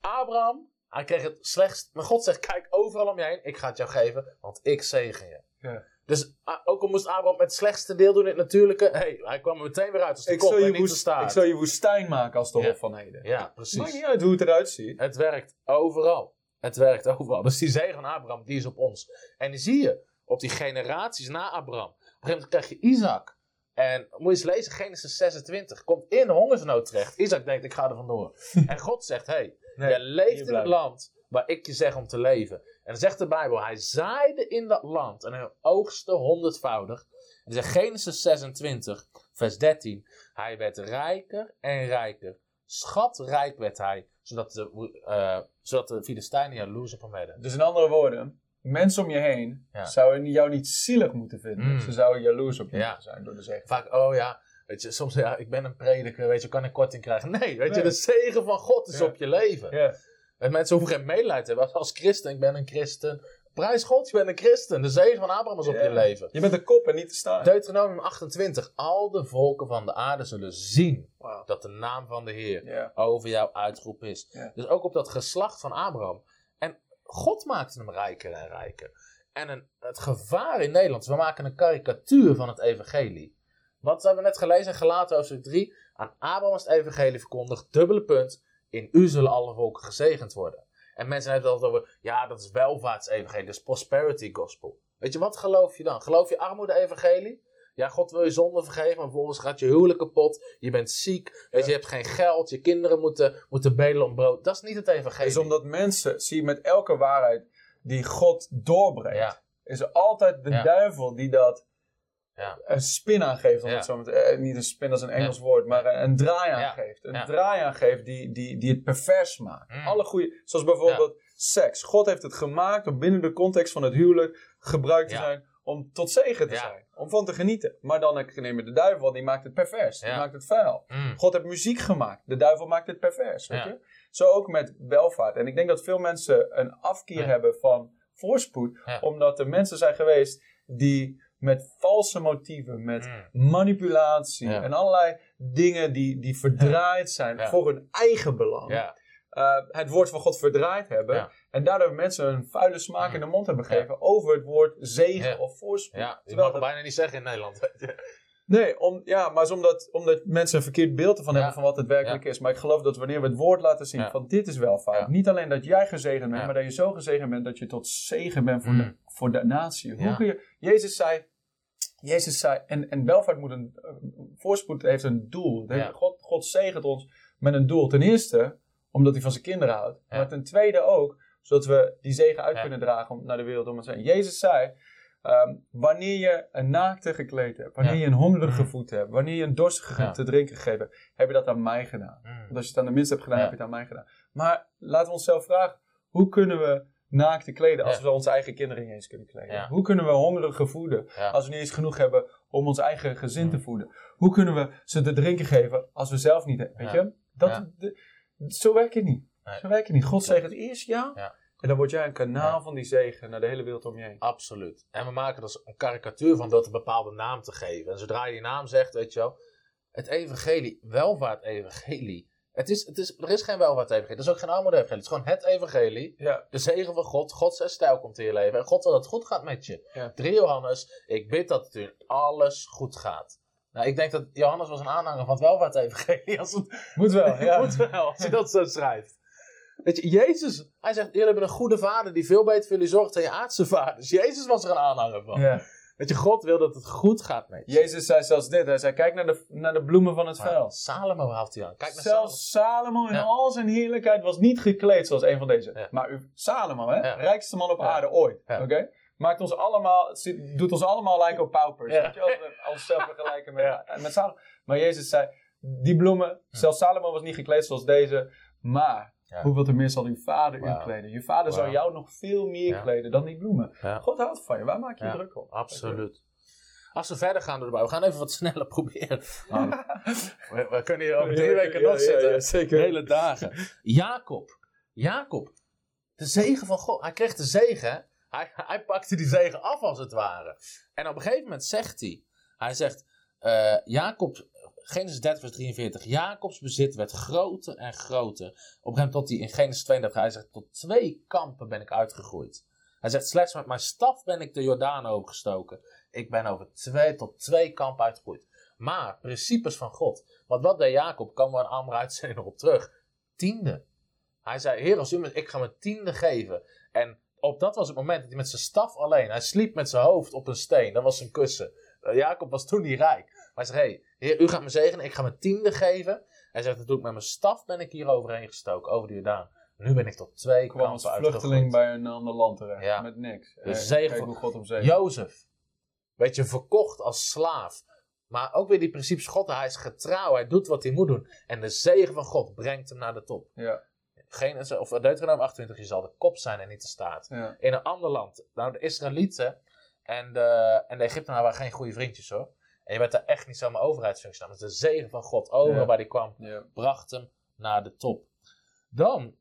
[SPEAKER 2] Abraham, hij kreeg het slechtst. Maar God zegt, kijk overal om je heen. Ik ga het jou geven, want ik zegen je.
[SPEAKER 3] Ja.
[SPEAKER 2] Dus ah, ook al moest Abraham het slechtste deel doen in het natuurlijke. Hey, hij kwam er meteen weer uit als de
[SPEAKER 3] Ik
[SPEAKER 2] kop
[SPEAKER 3] zal,
[SPEAKER 2] en
[SPEAKER 3] je woest, ik zal je woestijn maken als de
[SPEAKER 2] Ja.
[SPEAKER 3] hof van heden.
[SPEAKER 2] Ja,
[SPEAKER 3] Maakt
[SPEAKER 2] precies.
[SPEAKER 3] niet uit hoe het eruit ziet.
[SPEAKER 2] Het werkt overal. Het werkt overal. Dus die zegen van Abraham, die is op ons. En die zie je op die generaties na Abraham. Op een gegeven moment krijg je Isaac. En moet je eens lezen, Genesis 26. Komt in hongersnood terecht. Isaac denkt, ik ga er vandoor. en God zegt, hey,
[SPEAKER 3] Nee,
[SPEAKER 2] je leeft in het land waar ik je zeg om te leven. En dan zegt de Bijbel, hij zaaide in dat land en hij oogste honderdvoudig. En dan zegt Genesis 26, vers 13. Hij werd rijker en rijker. Schatrijk werd hij, zodat de, eh zodat de Filistijnen jaloers op hem werden.
[SPEAKER 3] Dus in andere woorden, mensen om je heen
[SPEAKER 2] Ja.
[SPEAKER 3] zouden jou niet zielig moeten vinden.
[SPEAKER 2] Mm.
[SPEAKER 3] Ze zouden jaloers op je
[SPEAKER 2] Ja.
[SPEAKER 3] zijn door de zegen.
[SPEAKER 2] Vaak, oh ja, weet je, soms ja, ik ben een prediker, weet je, kan ik korting krijgen? Nee, weet je, de zegen van God is
[SPEAKER 3] Ja.
[SPEAKER 2] op je leven.
[SPEAKER 3] Ja.
[SPEAKER 2] En mensen hoeven geen medelijden te hebben. Als christen, ik ben een christen. Prijs God, je bent een christen. De zegen van Abraham is op je leven.
[SPEAKER 3] Je bent de kop en niet de staart.
[SPEAKER 2] Deuteronomium 28. Al de volken van de aarde zullen zien dat de naam van de Heer over jou uitgeroepen is. Dus ook op dat geslacht van Abraham. En God maakte hem rijker en rijker. En een, het gevaar in Nederland, we maken een karikatuur van het evangelie. Wat hebben we net gelezen in Galaten hoofdstuk 3? Aan Abraham is het evangelie verkondigd, dubbele punt. In u zullen alle volken gezegend worden. En mensen hebben het altijd over, ja dat is welvaartsevangelie, dat is prosperity gospel. Weet je, wat geloof je dan? Geloof je armoede-evangelie? Ja, God wil je zonde vergeven, maar vervolgens gaat je huwelijk kapot. Je bent ziek, weet je, je hebt geen geld, je kinderen moeten, moeten bedelen om brood. Dat is niet het evangelie.
[SPEAKER 3] is omdat mensen, zie je met elke waarheid die God doorbrengt,
[SPEAKER 2] Ja.
[SPEAKER 3] is er altijd de
[SPEAKER 2] Ja.
[SPEAKER 3] duivel die dat
[SPEAKER 2] Ja.
[SPEAKER 3] een spin aangeeft. Om
[SPEAKER 2] Ja.
[SPEAKER 3] het zo met, eh, niet een spin als een Engels woord, maar een, draai aangeeft. Een draai aangeeft die, die, die het pervers maakt.
[SPEAKER 2] Mm.
[SPEAKER 3] Alle goede, zoals bijvoorbeeld seks. God heeft het gemaakt om binnen de context van het huwelijk gebruikt te zijn om tot zegen te zijn. Om van te genieten. Maar dan neem je de duivel, die maakt het pervers. Die maakt het vuil.
[SPEAKER 2] Mm.
[SPEAKER 3] God heeft muziek gemaakt. De duivel maakt het pervers. Weet
[SPEAKER 2] Ja.
[SPEAKER 3] je? Zo ook met welvaart. En ik denk dat veel mensen een afkeer hebben van voorspoed. Omdat er mensen zijn geweest die met valse motieven, met
[SPEAKER 2] Mm.
[SPEAKER 3] manipulatie
[SPEAKER 2] Ja.
[SPEAKER 3] en allerlei dingen die, die verdraaid zijn
[SPEAKER 2] Ja.
[SPEAKER 3] voor hun eigen belang.
[SPEAKER 2] Ja.
[SPEAKER 3] eh, het woord van God verdraaid hebben.
[SPEAKER 2] Ja.
[SPEAKER 3] En daardoor mensen een vuile smaak
[SPEAKER 2] Mm.
[SPEAKER 3] in de mond hebben gegeven over het woord zegen
[SPEAKER 2] Ja.
[SPEAKER 3] of voorspoed.
[SPEAKER 2] ja,
[SPEAKER 3] Terwijl
[SPEAKER 2] mag je
[SPEAKER 3] dat-
[SPEAKER 2] bijna niet zeggen in Nederland. je.
[SPEAKER 3] Nee, om, ja, maar is omdat, omdat mensen een verkeerd beeld ervan
[SPEAKER 2] Ja.
[SPEAKER 3] hebben van wat het werkelijk is. Maar ik geloof dat wanneer we het woord laten zien
[SPEAKER 2] Ja.
[SPEAKER 3] van dit is welvaart.
[SPEAKER 2] Ja.
[SPEAKER 3] Niet alleen dat jij gezegend bent,
[SPEAKER 2] Ja.
[SPEAKER 3] maar dat je zo gezegend bent dat je tot zegen bent voor,
[SPEAKER 2] Mm.
[SPEAKER 3] de, voor de natie. Hoe kun je, Jezus zei, Jezus zei en, en welvaart moet een, voorspoed heeft een doel. Het
[SPEAKER 2] Ja.
[SPEAKER 3] God, God zegent ons met een doel. Ten eerste, omdat hij van zijn kinderen houdt.
[SPEAKER 2] Ja.
[SPEAKER 3] Maar ten tweede ook, zodat we die zegen uit
[SPEAKER 2] Ja.
[SPEAKER 3] kunnen dragen om, naar de wereld om ons heen. Jezus zei, ehm, wanneer je een naakte gekleed hebt, wanneer je een hongerige gevoed hebt, wanneer je een dorstige te drinken gegeven hebt, heb je dat aan mij gedaan.
[SPEAKER 2] Mm.
[SPEAKER 3] Want als je het aan de minste hebt gedaan, heb je het aan mij gedaan. Maar laten we onszelf vragen, hoe kunnen we naakte kleden als
[SPEAKER 2] Ja.
[SPEAKER 3] we onze eigen kinderen niet eens kunnen kleden?
[SPEAKER 2] Ja.
[SPEAKER 3] Hoe kunnen we hongerigen voeden
[SPEAKER 2] Ja.
[SPEAKER 3] als we niet eens genoeg hebben om ons eigen gezin te
[SPEAKER 2] Mm.
[SPEAKER 3] voeden? Hoe kunnen we ze te drinken geven als we zelf niet hebben? Weet je? Dat, de- zo werkt het niet.
[SPEAKER 2] Nee.
[SPEAKER 3] Zo werkt het niet. God zegt het eerst ja, en dan word jij een kanaal van die zegen naar de hele wereld om je heen.
[SPEAKER 2] Absoluut. En we maken dus een karikatuur van dat een bepaalde naam te geven. En zodra je die naam zegt, weet je wel, het evangelie, welvaart evangelie, Het is, het is, er is geen welvaart-evangelie. Er is ook geen armoede-evangelie. Het is gewoon het evangelie.
[SPEAKER 3] Ja.
[SPEAKER 2] De zegen van God. God zijn stijl komt in je leven. En God wil dat het goed gaat met je.
[SPEAKER 3] Ja.
[SPEAKER 2] 3 Johannes. Ik bid dat het u alles goed gaat. Nou, ik denk dat Johannes was een aanhanger van het welvaart-evangelie. Als het
[SPEAKER 3] Moet wel, ja.
[SPEAKER 2] moet wel, als hij dat zo schrijft. Weet je, Jezus, hij zegt, jullie hebben een goede vader die veel beter voor jullie zorgt dan je aardse vaders. Jezus was er een aanhanger van.
[SPEAKER 3] ja.
[SPEAKER 2] Weet je, God wil dat het goed gaat met je.
[SPEAKER 3] Jezus zei zelfs dit. Hij zei, kijk naar de, naar de bloemen van het veld.
[SPEAKER 2] Salomo haalt hij aan. Kijk naar Salomo.
[SPEAKER 3] Zelfs Salomo in
[SPEAKER 2] Ja.
[SPEAKER 3] al zijn heerlijkheid was niet gekleed zoals een van deze.
[SPEAKER 2] Ja.
[SPEAKER 3] Maar u, Salomo, hè? Rijkste man op aarde ooit. Oké? Maakt ons allemaal, zit- doet ons allemaal lijken op paupers. Weet je, als we onszelf vergelijken met, met Salomo. Maar Jezus zei, die bloemen, zelfs Salomo was niet gekleed zoals deze. Maar,
[SPEAKER 2] Ja.
[SPEAKER 3] hoeveel te meer zal uw vader u kleden? Je vader zal
[SPEAKER 2] Wauw.
[SPEAKER 3] jou nog veel meer kleden dan die bloemen. God houdt van je, waar maak je druk om?
[SPEAKER 2] Absoluut. Als we verder gaan door de we gaan even wat sneller proberen. we, we kunnen hier over drie weken nog zitten. Hele dagen. Jacob. Jacob. De zegen van God. Hij kreeg de zegen. Hij, hij pakte die zegen af als het ware. En op een gegeven moment zegt hij. Hij zegt. eh, Jacob. Genesis 30 vers 43. Jacobs bezit werd groter en groter. Op moment tot hij in Genesis 32. Hij zegt tot twee kampen ben ik uitgegroeid. Hij zegt slechts met mijn staf ben ik de Jordaan overgestoken. Ik ben over twee tot twee kampen uitgegroeid. Maar principes van God. Want wat deed Jacob? Komen we een andere uitzending nog op terug. Tiende. Hij zei, heer als u me, ik ga mijn tiende geven. En op dat was het moment dat hij met zijn staf alleen, hij sliep met zijn hoofd op een steen. Dat was zijn kussen. Eh, Jacob was toen niet rijk. Maar hij zegt, hey, heer, u gaat me zegenen, ik ga mijn tiende geven. Hij zegt, dat doe ik met mijn staf ben ik hier overheen gestoken, over de Jordaan. Nu ben ik tot twee
[SPEAKER 3] kwam als vluchteling bij een ander land terecht.
[SPEAKER 2] Ja.
[SPEAKER 3] Met niks.
[SPEAKER 2] De zegen
[SPEAKER 3] God hem zegt.
[SPEAKER 2] Jozef. Weet je, verkocht als slaaf. Maar ook weer die principes God, hij is getrouw, hij doet wat hij moet doen. En de zegen van God brengt hem naar de top.
[SPEAKER 3] Ja,
[SPEAKER 2] Geen, of Deuteronomium 28, je zal de kop zijn en niet de staart.
[SPEAKER 3] ja.
[SPEAKER 2] In een ander land. Nou, de Israëlieten en de, en de Egyptenaren waren geen goede vriendjes hoor. En je werd daar echt niet zomaar overheidsfunctie aan. Dus de zegen van God, overal
[SPEAKER 3] Ja.
[SPEAKER 2] waar die kwam,
[SPEAKER 3] ja.
[SPEAKER 2] bracht hem naar de top. Dan,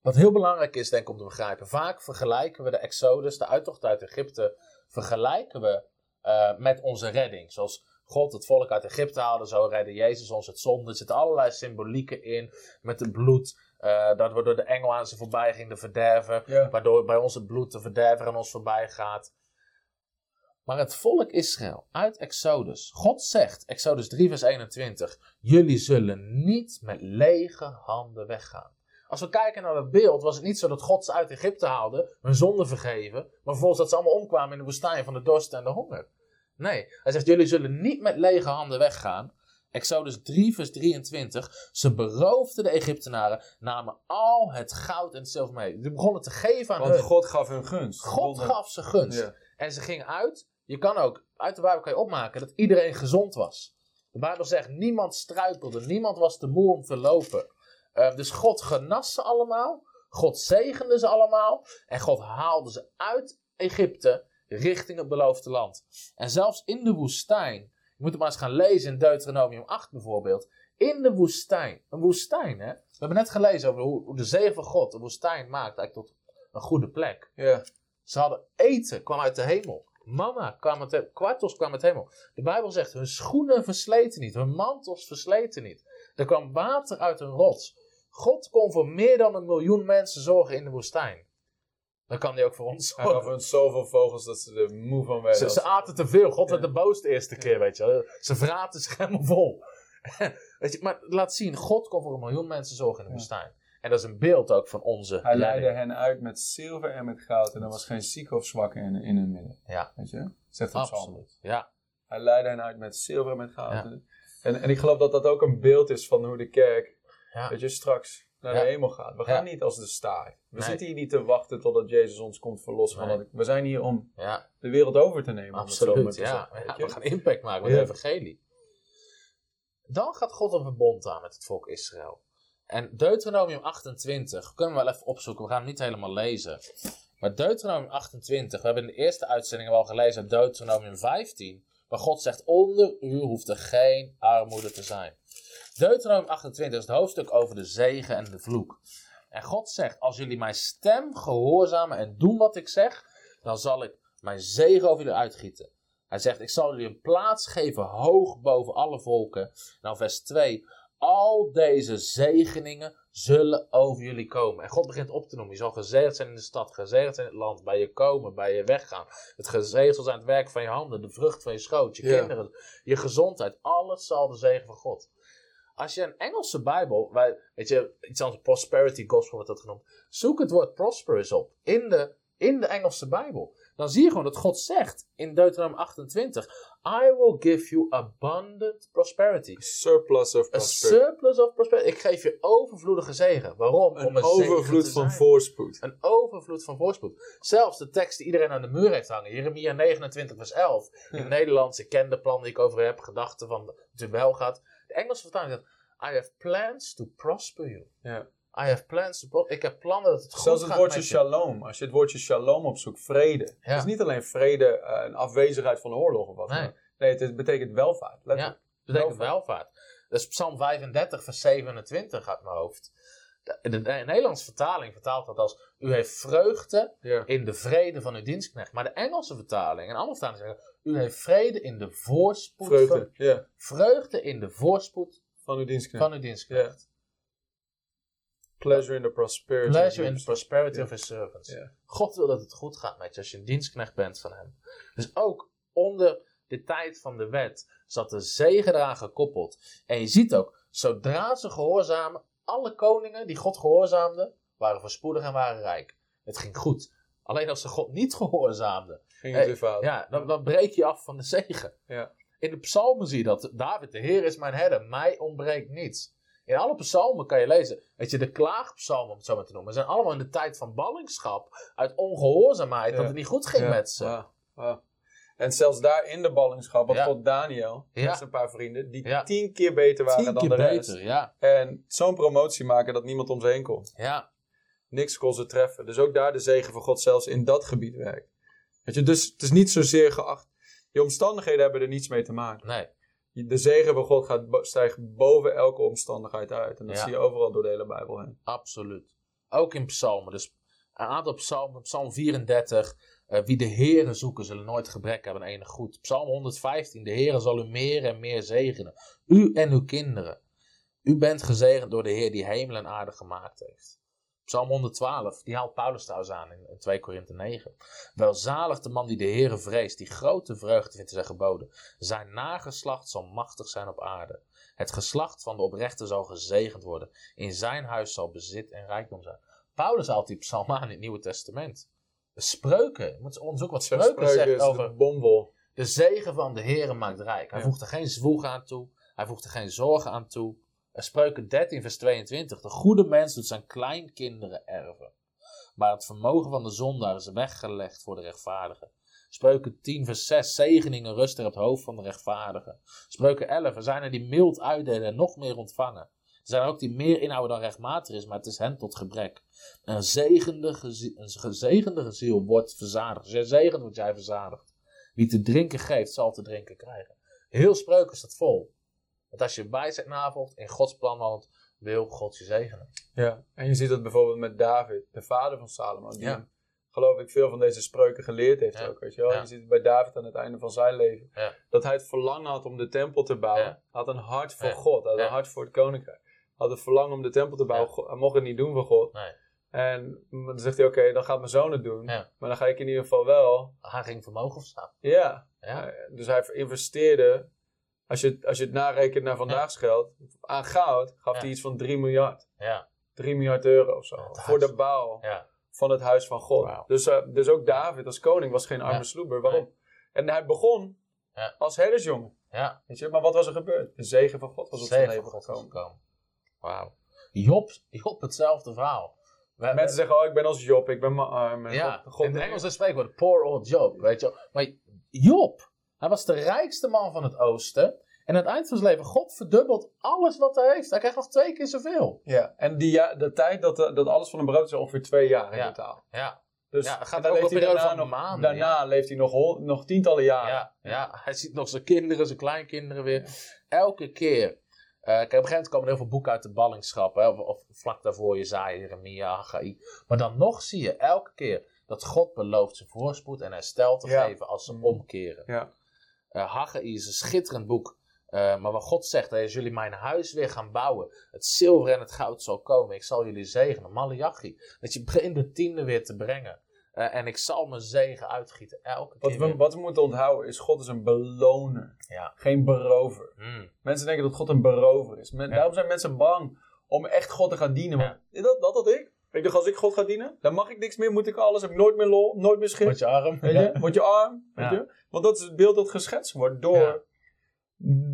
[SPEAKER 2] wat heel belangrijk is denk ik om te begrijpen. Vaak vergelijken we de Exodus, de uittocht uit Egypte, vergelijken we eh, met onze redding. Zoals God het volk uit Egypte haalde, zo redde Jezus ons het zonde. Er zitten allerlei symbolieken in, met het bloed. eh, dat we door de engel aan ze voorbij gingen, de verderver.
[SPEAKER 3] Ja.
[SPEAKER 2] Waardoor bij ons het bloed de verderver aan ons voorbij gaat. Maar het volk Israël uit Exodus. God zegt, Exodus 3 vers 21. Jullie zullen niet met lege handen weggaan. Als we kijken naar dat beeld, was het niet zo dat God ze uit Egypte haalde, hun zonde vergeven, maar vervolgens dat ze allemaal omkwamen in de woestijn van de dorst en de honger. Nee, hij zegt, jullie zullen niet met lege handen weggaan. Exodus 3 vers 23. Ze beroofden de Egyptenaren, namen al het goud en het zilver mee. Ze begonnen te geven aan
[SPEAKER 3] Want
[SPEAKER 2] hun.
[SPEAKER 3] God gaf hun gunst.
[SPEAKER 2] God gaf ze gunst.
[SPEAKER 3] Ja.
[SPEAKER 2] En ze gingen uit. Je kan ook, uit de Bijbel kan je opmaken dat iedereen gezond was. De Bijbel zegt, niemand struikelde, niemand was te moe om te lopen. Eh, dus God genas ze allemaal. God zegende ze allemaal. En God haalde ze uit Egypte richting het beloofde land. En zelfs in de woestijn. Je moet het maar eens gaan lezen in Deuteronomium 8 bijvoorbeeld. In de woestijn. Een woestijn, hè. We hebben net gelezen over hoe, hoe de zegen van God de woestijn maakt eigenlijk tot een goede plek.
[SPEAKER 3] Ja.
[SPEAKER 2] Ze hadden eten, kwam uit de hemel. Manna kwam de kwartels kwam de hemel. De Bijbel zegt, hun schoenen versleten niet, hun mantels versleten niet. Er kwam water uit een rots. God kon voor meer dan een miljoen mensen zorgen in de woestijn. Dan kan hij ook voor ons
[SPEAKER 3] Hij gaf
[SPEAKER 2] zorgen.
[SPEAKER 3] hun zoveel vogels dat ze er moe van werden.
[SPEAKER 2] Ze, ze aten te veel. God werd de boos de eerste keer, weet je. Ze vraten zich helemaal vol. weet je, maar laat zien, God kon voor een miljoen mensen zorgen in de woestijn. En dat is een beeld ook van onze
[SPEAKER 3] Hij leidde hen uit met zilver en met goud. En er was geen zieke of zwakke in, in hun midden.
[SPEAKER 2] Ja,
[SPEAKER 3] Weet je? Zegt het
[SPEAKER 2] absoluut. Ja,
[SPEAKER 3] Hij leidde hen uit met zilver en met goud.
[SPEAKER 2] Ja.
[SPEAKER 3] En, en ik geloof dat dat ook een beeld is van hoe de kerk,
[SPEAKER 2] Ja.
[SPEAKER 3] weet je, straks naar
[SPEAKER 2] Ja.
[SPEAKER 3] de hemel gaat. We gaan niet als de staart. We
[SPEAKER 2] Nee.
[SPEAKER 3] zitten hier niet te wachten totdat Jezus ons komt verlossen. van
[SPEAKER 2] Nee.
[SPEAKER 3] dat- We zijn hier om
[SPEAKER 2] ja.
[SPEAKER 3] de wereld over te nemen. om
[SPEAKER 2] Absoluut,
[SPEAKER 3] te
[SPEAKER 2] ja.
[SPEAKER 3] zeggen?
[SPEAKER 2] We gaan impact maken met het evangelie. Dan gaat God een verbond aan met het volk Israël. En Deuteronomium 28, kunnen we wel even opzoeken, we gaan hem niet helemaal lezen. Maar Deuteronomium 28, we hebben in de eerste uitzending al gelezen uit Deuteronomium 15, waar God zegt, onder u hoeft er geen armoede te zijn. Deuteronomium 28 is het hoofdstuk over de zegen en de vloek. En God zegt, als jullie mijn stem gehoorzamen en doen wat ik zeg, dan zal ik mijn zegen over jullie uitgieten. Hij zegt, ik zal jullie een plaats geven hoog boven alle volken. Nou, vers 2. Al deze zegeningen zullen over jullie komen. En God begint op te noemen. Je zal gezegend zijn in de stad, gezegend zijn in het land, bij je komen, bij je weggaan. Het gezegend zal zijn het werk van je handen, de vrucht van je schoot, je
[SPEAKER 3] Ja.
[SPEAKER 2] kinderen, je gezondheid. Alles zal de zegen van God. Als je een Engelse Bijbel, wij, weet je, iets anders, prosperity gospel wordt dat genoemd. Zoek het woord prosperous op in de, in de Engelse Bijbel. Dan zie je gewoon dat God zegt in Deuteronomium 28: I will give you abundant prosperity.
[SPEAKER 3] Surplus of
[SPEAKER 2] A
[SPEAKER 3] prosperity.
[SPEAKER 2] surplus of prosperity. Ik geef je overvloedige zegen. Waarom?
[SPEAKER 3] Een
[SPEAKER 2] Om een zegen
[SPEAKER 3] overvloed van voorspoed.
[SPEAKER 2] Een overvloed van voorspoed. Zelfs de tekst die iedereen aan de muur heeft hangen. Jeremia 29 vers 11. In het Nederlands, ik ken de plan die ik over heb. Gedachten van het wel gaat. De Engelse vertaling zegt, I have plans to prosper you.
[SPEAKER 3] Ja.
[SPEAKER 2] I have plans. Ik heb plannen dat het goed
[SPEAKER 3] Zelfs het
[SPEAKER 2] gaat
[SPEAKER 3] woordje shalom. Als je het woordje shalom opzoekt, vrede.
[SPEAKER 2] Ja.
[SPEAKER 3] Het is niet alleen vrede, eh, een afwezigheid van oorlog of wat. dan
[SPEAKER 2] Nee.
[SPEAKER 3] Nee, het, het betekent welvaart.
[SPEAKER 2] Ja,
[SPEAKER 3] letterlijk.
[SPEAKER 2] dat betekent
[SPEAKER 3] Welvaart.
[SPEAKER 2] welvaart. Dat is Psalm 35 vers 27 uit mijn hoofd. De, de, de Nederlandse vertaling vertaalt dat als... U heeft vreugde
[SPEAKER 3] Ja.
[SPEAKER 2] in de vrede van uw dienstknecht. Maar de Engelse vertaling en andere vertalingen zeggen... U heeft vrede in de voorspoed
[SPEAKER 3] Vreugde.
[SPEAKER 2] van...
[SPEAKER 3] Ja.
[SPEAKER 2] Vreugde in de voorspoed
[SPEAKER 3] Van uw dienstknecht.
[SPEAKER 2] van uw dienstknecht.
[SPEAKER 3] Pleasure in the prosperity.
[SPEAKER 2] Pleasure in the
[SPEAKER 3] of
[SPEAKER 2] prosperity of his servants. God wil dat het goed gaat met je als je een dienstknecht bent van hem. Dus ook onder de tijd van de wet zat de zegen eraan gekoppeld. En je ziet ook, zodra ze gehoorzamen, alle koningen die God gehoorzaamden, waren voorspoedig en waren rijk. Het ging goed. Alleen als ze God niet gehoorzaamden,
[SPEAKER 3] Ging het
[SPEAKER 2] Hey,
[SPEAKER 3] weer fout.
[SPEAKER 2] ja, dan, dan breek je af van de zegen.
[SPEAKER 3] Ja.
[SPEAKER 2] In de psalmen zie je dat. David, de Heer is mijn herder, mij ontbreekt niets. In alle psalmen kan je lezen, weet je, de klaagpsalmen om het zo maar te noemen, zijn allemaal in de tijd van ballingschap, uit ongehoorzaamheid, dat het niet goed ging met ze.
[SPEAKER 3] En zelfs daar in de ballingschap had
[SPEAKER 2] Ja.
[SPEAKER 3] God Daniel,
[SPEAKER 2] Ja.
[SPEAKER 3] met een paar vrienden, die
[SPEAKER 2] Ja.
[SPEAKER 3] tien keer beter waren
[SPEAKER 2] Tien
[SPEAKER 3] dan
[SPEAKER 2] keer
[SPEAKER 3] de rest.
[SPEAKER 2] beter, ja.
[SPEAKER 3] En zo'n promotie maken dat niemand om ze heen kon.
[SPEAKER 2] ja.
[SPEAKER 3] Niks kon ze treffen. Dus ook daar de zegen van God zelfs in dat gebied werkt. Weet je, dus het is niet zozeer geacht. Je omstandigheden hebben er niets mee te maken.
[SPEAKER 2] Nee,
[SPEAKER 3] De zegen van God gaat stijgt boven elke omstandigheid uit. En dat
[SPEAKER 2] Ja.
[SPEAKER 3] zie je overal door de hele Bijbel heen.
[SPEAKER 2] absoluut. Ook in psalmen. Dus een aantal psalmen, psalm 34, eh, wie de Heeren zoeken zullen nooit gebrek hebben aan enig goed. Psalm 115, de Heere zal u meer en meer zegenen. U en uw kinderen. U bent gezegend door de Heer die hemel en aarde gemaakt heeft. Psalm 112, die haalt Paulus trouwens aan in, in 2 Korinthe 9. Welzalig de man die de Heere vreest, die grote vreugde vindt in zijn geboden. Zijn nageslacht zal machtig zijn op aarde. Het geslacht van de oprechte zal gezegend worden. In zijn huis zal bezit en rijkdom zijn. Paulus haalt die psalm aan in het Nieuwe Testament. De spreuken, je moet onderzoeken wat spreuken,
[SPEAKER 3] Spreuken
[SPEAKER 2] zegt over
[SPEAKER 3] de
[SPEAKER 2] de zegen van de Heere maakt rijk. Hij
[SPEAKER 3] Ja.
[SPEAKER 2] voegt er geen zwoeg aan toe. Hij voegt er geen zorgen aan toe. En Spreuken 13 vers 22. De goede mens doet zijn kleinkinderen erven. Maar het vermogen van de zondaar is weggelegd voor de rechtvaardige. Spreuken 10 vers 6. Zegeningen rusten op het hoofd van de rechtvaardige. Spreuken 11. Er zijn er die mild uitdelen en nog meer ontvangen. Er zijn er ook die meer inhouden dan rechtmatig is, maar het is hen tot gebrek. Een zegende, gezegende ziel wordt verzadigd. Als jij zegent, word jij verzadigd. Wie te drinken geeft, zal te drinken krijgen. Heel spreuken staat vol. Want als je wijsheid navolgt, in Gods plan wandelt, wil God je zegenen.
[SPEAKER 3] Ja. En je ziet dat bijvoorbeeld met David, de vader van Salomo. Die
[SPEAKER 2] Ja.
[SPEAKER 3] hem, geloof ik veel van deze spreuken geleerd heeft
[SPEAKER 2] Ja.
[SPEAKER 3] ook. Weet je, wel?
[SPEAKER 2] Ja.
[SPEAKER 3] je ziet het bij David aan het einde van zijn leven. Dat hij het verlangen had om de tempel te bouwen. Had een hart voor. God. Hij had een hart voor het koninkrijk. Had het verlangen om de tempel te bouwen. God- Hij mocht het niet doen voor God.
[SPEAKER 2] Nee.
[SPEAKER 3] En dan zegt hij, oké, dan gaat mijn zoon het doen.
[SPEAKER 2] Ja.
[SPEAKER 3] Maar dan ga ik in ieder geval wel.
[SPEAKER 2] Hij ging vermogen verstaan.
[SPEAKER 3] Ja.
[SPEAKER 2] Ja.
[SPEAKER 3] Eh, Dus hij investeerde, als je, het- als je het narekent naar vandaags geld, aan goud gaf hij iets van 3 miljard.
[SPEAKER 2] Ja.
[SPEAKER 3] 3 miljard euro of zo. Voor de bouw van het huis van God. Dus, eh, dus ook David als koning was geen arme sloeber. Waarom? En hij begon
[SPEAKER 2] Ja.
[SPEAKER 3] als herdersjongen.
[SPEAKER 2] Ja.
[SPEAKER 3] Weet je? Maar wat was er gebeurd? De zegen van God was op zijn leven gekomen.
[SPEAKER 2] Wauw. Job, Job, hetzelfde verhaal. We-
[SPEAKER 3] Mensen zeggen, oh, ik ben als Job, ik ben maar arm. En
[SPEAKER 2] Ja,
[SPEAKER 3] God, God
[SPEAKER 2] in het Engels is spreekwoord, poor old Job, weet je. Maar Job, hij was de rijkste man van het oosten. En aan het eind van zijn leven, God verdubbelt alles wat hij heeft. Hij krijgt nog twee keer zoveel.
[SPEAKER 3] Ja, en die ja, de tijd dat, eh, dat alles van een brood is ongeveer twee jaar in
[SPEAKER 2] Ja.
[SPEAKER 3] totaal.
[SPEAKER 2] Ja,
[SPEAKER 3] Dus
[SPEAKER 2] Ja, gaat ook
[SPEAKER 3] hij
[SPEAKER 2] periode
[SPEAKER 3] daarna
[SPEAKER 2] van
[SPEAKER 3] nog,
[SPEAKER 2] maanden,
[SPEAKER 3] Daarna leeft hij nog, nog tientallen jaren.
[SPEAKER 2] ja, ja, hij ziet nog zijn kinderen, zijn kleinkinderen weer. Elke keer. Eh, kijk, op een gegeven moment komen er heel veel boeken uit de ballingschap. Hè, of, of vlak daarvoor Jezaja, Jeremia, Haggai. Maar dan nog zie je elke keer dat God belooft zijn voorspoed en herstel te
[SPEAKER 3] Ja.
[SPEAKER 2] geven als ze
[SPEAKER 3] Mm.
[SPEAKER 2] omkeren.
[SPEAKER 3] Ja.
[SPEAKER 2] Eh Haggai is een schitterend boek. Eh, maar wat God zegt, als jullie mijn huis weer gaan bouwen, het zilver en het goud zal komen, ik zal jullie zegenen. Malachi, dat je begint de tiende weer te brengen. Eh, en ik zal mijn zegen uitgieten elke
[SPEAKER 3] Wat
[SPEAKER 2] keer
[SPEAKER 3] we, wat we moeten onthouden is, God is een beloner.
[SPEAKER 2] Ja.
[SPEAKER 3] Geen berover.
[SPEAKER 2] Mm.
[SPEAKER 3] Mensen denken dat God een berover is. Men-
[SPEAKER 2] Ja.
[SPEAKER 3] Daarom zijn mensen bang om echt God te gaan dienen. Want dat, dat had ik. Ik dacht, als ik God ga dienen, dan mag ik niks meer, moet ik alles, heb ik nooit meer lol, nooit meer schip.
[SPEAKER 2] Word je arm.
[SPEAKER 3] Weet je? Word je arm. Weet
[SPEAKER 2] Ja.
[SPEAKER 3] je? Want dat is het beeld dat geschetst wordt door
[SPEAKER 2] Ja.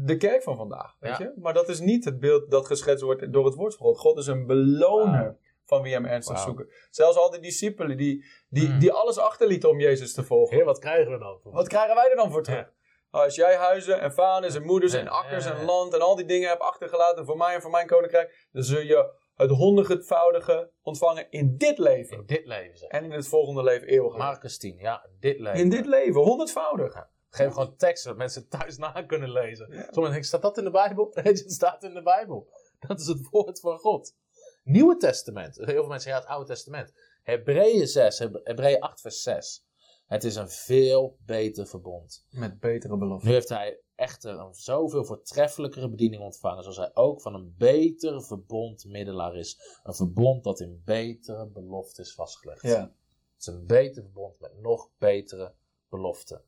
[SPEAKER 3] de kerk van vandaag. Weet
[SPEAKER 2] Ja.
[SPEAKER 3] je? Maar dat is niet het beeld dat geschetst wordt door het woord van God. God is een beloner van wie hem ernstig
[SPEAKER 2] Wauw.
[SPEAKER 3] zoeken. Zelfs al die discipelen die, die,
[SPEAKER 2] Mm.
[SPEAKER 3] die alles achterlieten om Jezus te volgen.
[SPEAKER 2] Heer, wat krijgen we dan?
[SPEAKER 3] Wat krijgen wij er dan voor terug? Als jij huizen en vaders en moeders
[SPEAKER 2] Ja,
[SPEAKER 3] en akkers
[SPEAKER 2] ja.
[SPEAKER 3] en land en al die dingen hebt achtergelaten voor mij en voor mijn koninkrijk, dan zul je het honderdvoudige ontvangen in dit leven.
[SPEAKER 2] In dit leven zeg.
[SPEAKER 3] En in het volgende leven eeuwig.
[SPEAKER 2] Marcus 10, ja, dit leven.
[SPEAKER 3] In dit leven, honderdvoudig.
[SPEAKER 2] Geef gewoon teksten dat mensen thuis na kunnen lezen. Sommigen denken, staat dat in de Bijbel? Nee, het staat in de Bijbel. Dat is het woord van God. Nieuwe Testament. Heel veel mensen zeggen, ja, het Oude Testament. Hebreeën 6, Heb- Hebreeën 8 vers 6. Het is een veel beter verbond.
[SPEAKER 3] Met betere beloften.
[SPEAKER 2] Nu heeft hij echter een zoveel voortreffelijkere bediening ontvangen, zoals hij ook van een beter verbond middelaar is. Een verbond dat in betere beloften is vastgelegd.
[SPEAKER 3] Ja.
[SPEAKER 2] Het is een beter verbond met nog betere beloften.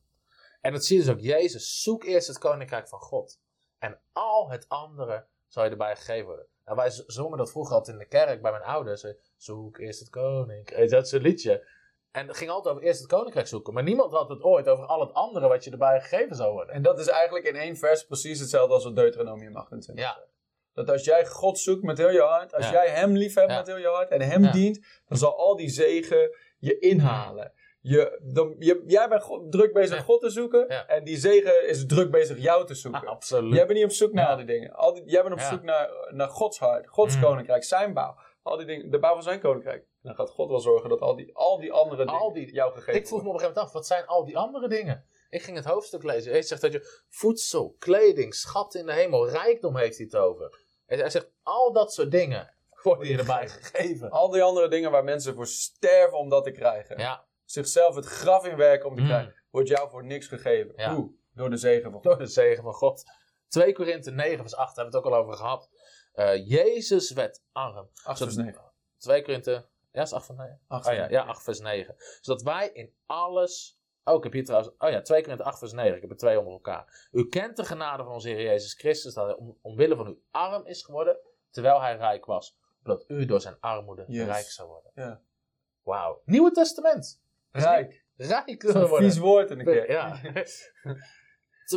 [SPEAKER 2] En dat zie je dus ook. Jezus, zoek eerst het koninkrijk van God. En al het andere zal je erbij gegeven worden. Nou, wij zongen dat vroeger altijd in de kerk bij mijn ouders. Zoek eerst het koninkrijk. Dat is een liedje. En het ging altijd over eerst het koninkrijk zoeken. Maar niemand had het ooit over al het andere wat je erbij gegeven zou worden.
[SPEAKER 3] En dat is eigenlijk in één vers precies hetzelfde als wat Deuteronomium 28
[SPEAKER 2] Ja.
[SPEAKER 3] zegt. Dat als jij God zoekt met heel je hart, als
[SPEAKER 2] Ja.
[SPEAKER 3] jij hem lief hebt
[SPEAKER 2] Ja.
[SPEAKER 3] met heel je hart en hem dient, dan zal al die zegen je inhalen. Je, dan, je, jij bent God- druk bezig. God te zoeken en die zegen is druk bezig jou te zoeken.
[SPEAKER 2] Absoluut.
[SPEAKER 3] Jij bent niet op zoek naar al die dingen. Al die, jij bent op zoek naar, naar Gods hart, Gods
[SPEAKER 2] Mm.
[SPEAKER 3] koninkrijk, zijn bouw. Al die dingen, de bouw van zijn koninkrijk. Dan gaat God wel zorgen dat al die, al die andere dingen
[SPEAKER 2] Al die-
[SPEAKER 3] jou gegeven
[SPEAKER 2] Ik vroeg me op een gegeven moment af, wat zijn al die andere dingen? Ik ging het hoofdstuk lezen. Hij zegt dat je voedsel, kleding, schatten in de hemel, rijkdom heeft hij het over. Hij zegt, al dat soort dingen worden je erbij gegeven.
[SPEAKER 3] Al die andere dingen waar mensen voor sterven om dat te krijgen.
[SPEAKER 2] Ja,
[SPEAKER 3] Zichzelf het graf inwerken om te
[SPEAKER 2] Mm.
[SPEAKER 3] krijgen. Wordt jou voor niks gegeven.
[SPEAKER 2] Ja.
[SPEAKER 3] Hoe? Door de zegen van God.
[SPEAKER 2] door de zegen van God. 2 Korinthe 9 vers 8 hebben we het ook al over gehad. Eh, Jezus werd arm.
[SPEAKER 3] 8
[SPEAKER 2] Zodat-
[SPEAKER 3] vers 9.
[SPEAKER 2] 2 Korinthe, ja is 8 vers 9?
[SPEAKER 3] Acht
[SPEAKER 2] Oh
[SPEAKER 3] vers
[SPEAKER 2] ja,
[SPEAKER 3] negen.
[SPEAKER 2] ja, 8 vers 9. Zodat wij in alles... Oh, ik heb hier trouwens... Oh ja, 2 Korinthe 8 vers 9. Ik heb er twee onder elkaar. U kent de genade van onze Heer Jezus Christus, dat hij om, omwille van u arm is geworden, terwijl hij rijk was. Zodat u door zijn armoede
[SPEAKER 3] Yes.
[SPEAKER 2] rijk zou worden.
[SPEAKER 3] Ja.
[SPEAKER 2] Wauw. Nieuwe Testament.
[SPEAKER 3] Rijk.
[SPEAKER 2] Rijk
[SPEAKER 3] is
[SPEAKER 2] zou
[SPEAKER 3] een
[SPEAKER 2] worden.
[SPEAKER 3] vies woord in de kerk.
[SPEAKER 2] Ja.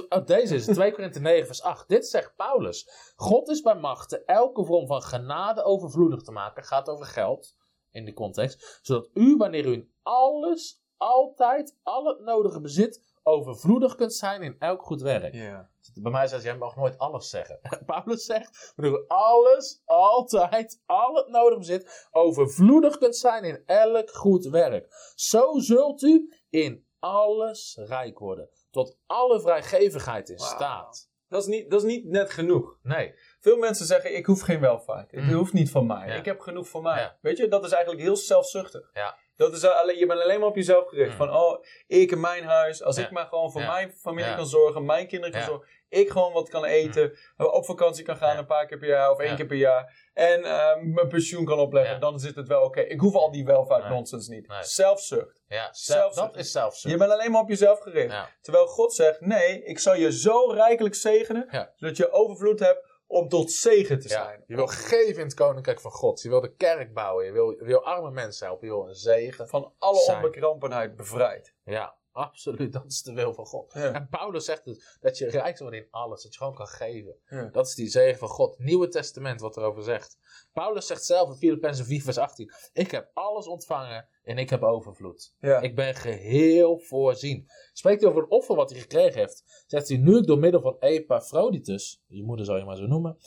[SPEAKER 2] Oh, deze is het, 2 Korinthe 9 vers 8. Dit zegt Paulus. God is bij machten elke vorm van genade overvloedig te maken. Gaat over geld in die context. Zodat u, wanneer u in alles, altijd, al het nodige bezit, overvloedig kunt zijn in elk goed werk.
[SPEAKER 3] Ja.
[SPEAKER 2] Bij mij zegt jij mag nooit alles zeggen. Paulus zegt, wanneer u alles, altijd, al het nodige bezit, overvloedig kunt zijn in elk goed werk. Zo zult u in alles rijk worden. Tot alle vrijgevigheid in staat.
[SPEAKER 3] Dat, is niet, dat is niet net genoeg.
[SPEAKER 2] Nee.
[SPEAKER 3] Veel mensen zeggen, ik hoef geen welvaart. Het
[SPEAKER 2] Mm.
[SPEAKER 3] hoeft niet van mij.
[SPEAKER 2] Ja.
[SPEAKER 3] Ik heb genoeg van mij.
[SPEAKER 2] Ja.
[SPEAKER 3] Weet je, dat is eigenlijk heel zelfzuchtig.
[SPEAKER 2] Ja.
[SPEAKER 3] Dat is alleen, je bent alleen maar op jezelf gericht.
[SPEAKER 2] Mm.
[SPEAKER 3] Van, oh, ik en mijn huis. Als ik maar gewoon voor mijn familie kan zorgen. Mijn kinderen kan zorgen. Ik gewoon wat kan eten. Op vakantie kan gaan
[SPEAKER 2] Ja.
[SPEAKER 3] een paar keer per jaar. Of één
[SPEAKER 2] Ja.
[SPEAKER 3] keer per jaar. En eh, mijn pensioen kan opleggen.
[SPEAKER 2] Ja.
[SPEAKER 3] Dan zit het wel oké. Ik hoef al die welvaart
[SPEAKER 2] Nee.
[SPEAKER 3] nonsens niet.
[SPEAKER 2] Nee.
[SPEAKER 3] Zelfzucht.
[SPEAKER 2] Ja,
[SPEAKER 3] Zelfzucht.
[SPEAKER 2] dat is zelfzucht.
[SPEAKER 3] Je bent alleen maar op jezelf gericht.
[SPEAKER 2] Ja.
[SPEAKER 3] Terwijl God zegt, nee, ik zal je zo rijkelijk zegenen.
[SPEAKER 2] Ja.
[SPEAKER 3] Zodat je overvloed hebt om tot zegen te
[SPEAKER 2] Ja,
[SPEAKER 3] zijn.
[SPEAKER 2] je wil geven in het koninkrijk van God. Je wil de kerk bouwen. Je wil, je wil arme mensen helpen. Je wil een zegen.
[SPEAKER 3] Van alle
[SPEAKER 2] Zijn.
[SPEAKER 3] onbekrampenheid bevrijd.
[SPEAKER 2] Ja, absoluut. Dat is de wil van God.
[SPEAKER 3] Ja.
[SPEAKER 2] En Paulus zegt dus dat je rijk wordt in alles. Dat je gewoon kan geven.
[SPEAKER 3] Ja.
[SPEAKER 2] Dat is die zegen van God. Nieuwe Testament wat erover zegt. Paulus zegt zelf in Filippenzen 4 vers 18. Ik heb alles ontvangen en ik heb overvloed.
[SPEAKER 3] Ja.
[SPEAKER 2] Ik ben geheel voorzien. Spreekt hij over het offer wat hij gekregen heeft. Zegt hij nu ik door middel van Epaphroditus. Je moeder zal je maar zo noemen.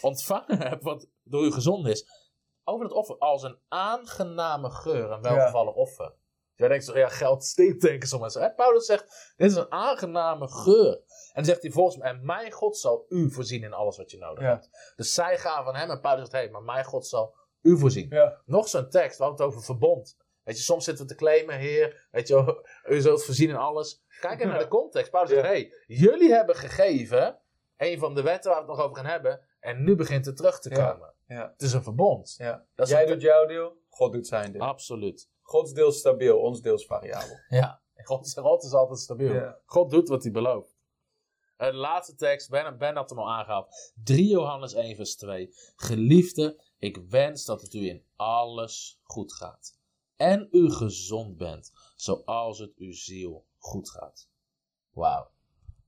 [SPEAKER 2] Ontvangen heb wat door u gezonden is. Over het offer als een aangename geur. Een welgevallig offer. Jij denkt zo, ja, geld stinkt, denken sommigen. Hè? Paulus zegt, dit is een aangename geur. En dan zegt hij volgens mij, en mijn God zal u voorzien in alles wat je nodig
[SPEAKER 3] Ja.
[SPEAKER 2] hebt. Dus zij gaven van hem en Paulus zegt, hé, hey, maar mijn God zal u voorzien.
[SPEAKER 3] Ja.
[SPEAKER 2] Nog zo'n tekst, we hadden het over verbond. Weet je, soms zitten we te claimen, heer, weet je, u zult voorzien in alles. Kijk even naar de context. Paulus zegt, hé, hey, jullie hebben gegeven een van de wetten waar we het nog over gaan hebben. En nu begint het terug te komen.
[SPEAKER 3] Ja.
[SPEAKER 2] Het is een verbond.
[SPEAKER 3] Ja.
[SPEAKER 2] Dat is
[SPEAKER 3] Jij
[SPEAKER 2] een-
[SPEAKER 3] doet jouw deel, God doet zijn deel.
[SPEAKER 2] Absoluut.
[SPEAKER 3] Gods deel stabiel, ons deel is variabel.
[SPEAKER 2] Ja. God, God is altijd stabiel. God doet wat hij belooft. De laatste tekst, Ben, ben had hem al aangehaald. 3 Johannes 1 vers 2. Geliefde, ik wens dat het u in alles goed gaat. En u gezond bent, zoals het uw ziel goed gaat. Wauw.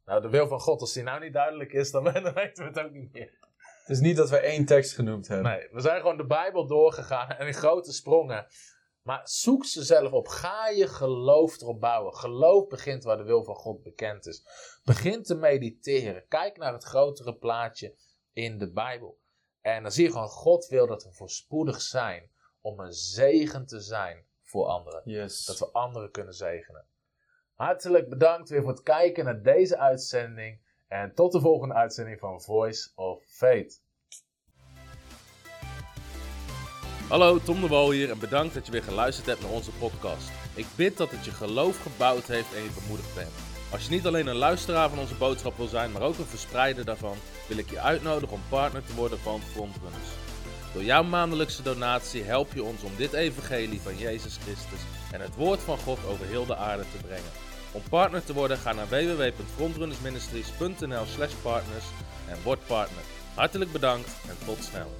[SPEAKER 2] Nou, de wil van God, als die nou niet duidelijk is, dan dan weten we het ook niet meer.
[SPEAKER 3] Het is niet dat we één tekst genoemd hebben.
[SPEAKER 2] Nee, we zijn gewoon de Bijbel doorgegaan en in grote sprongen. Maar zoek ze zelf op. Ga je geloof erop bouwen. Geloof begint waar de wil van God bekend is. Begin te mediteren. Kijk naar het grotere plaatje in de Bijbel. En dan zie je gewoon, God wil dat we voorspoedig zijn om een zegen te zijn voor anderen.
[SPEAKER 3] Yes.
[SPEAKER 2] Dat we anderen kunnen zegenen. Hartelijk bedankt weer voor het kijken naar deze uitzending. En tot de volgende uitzending van Voice of Faith.
[SPEAKER 4] Hallo, Tom de Wol hier en bedankt dat je weer geluisterd hebt naar onze podcast. Ik bid dat het je geloof gebouwd heeft en je bemoedigd bent. Als je niet alleen een luisteraar van onze boodschap wil zijn, maar ook een verspreider daarvan, wil ik je uitnodigen om partner te worden van Frontrunners. Door jouw maandelijkse donatie help je ons om dit evangelie van Jezus Christus en het woord van God over heel de aarde te brengen. Om partner te worden, ga naar www.frontrunnersministries.nl slash partners en word partner. Hartelijk bedankt en tot snel.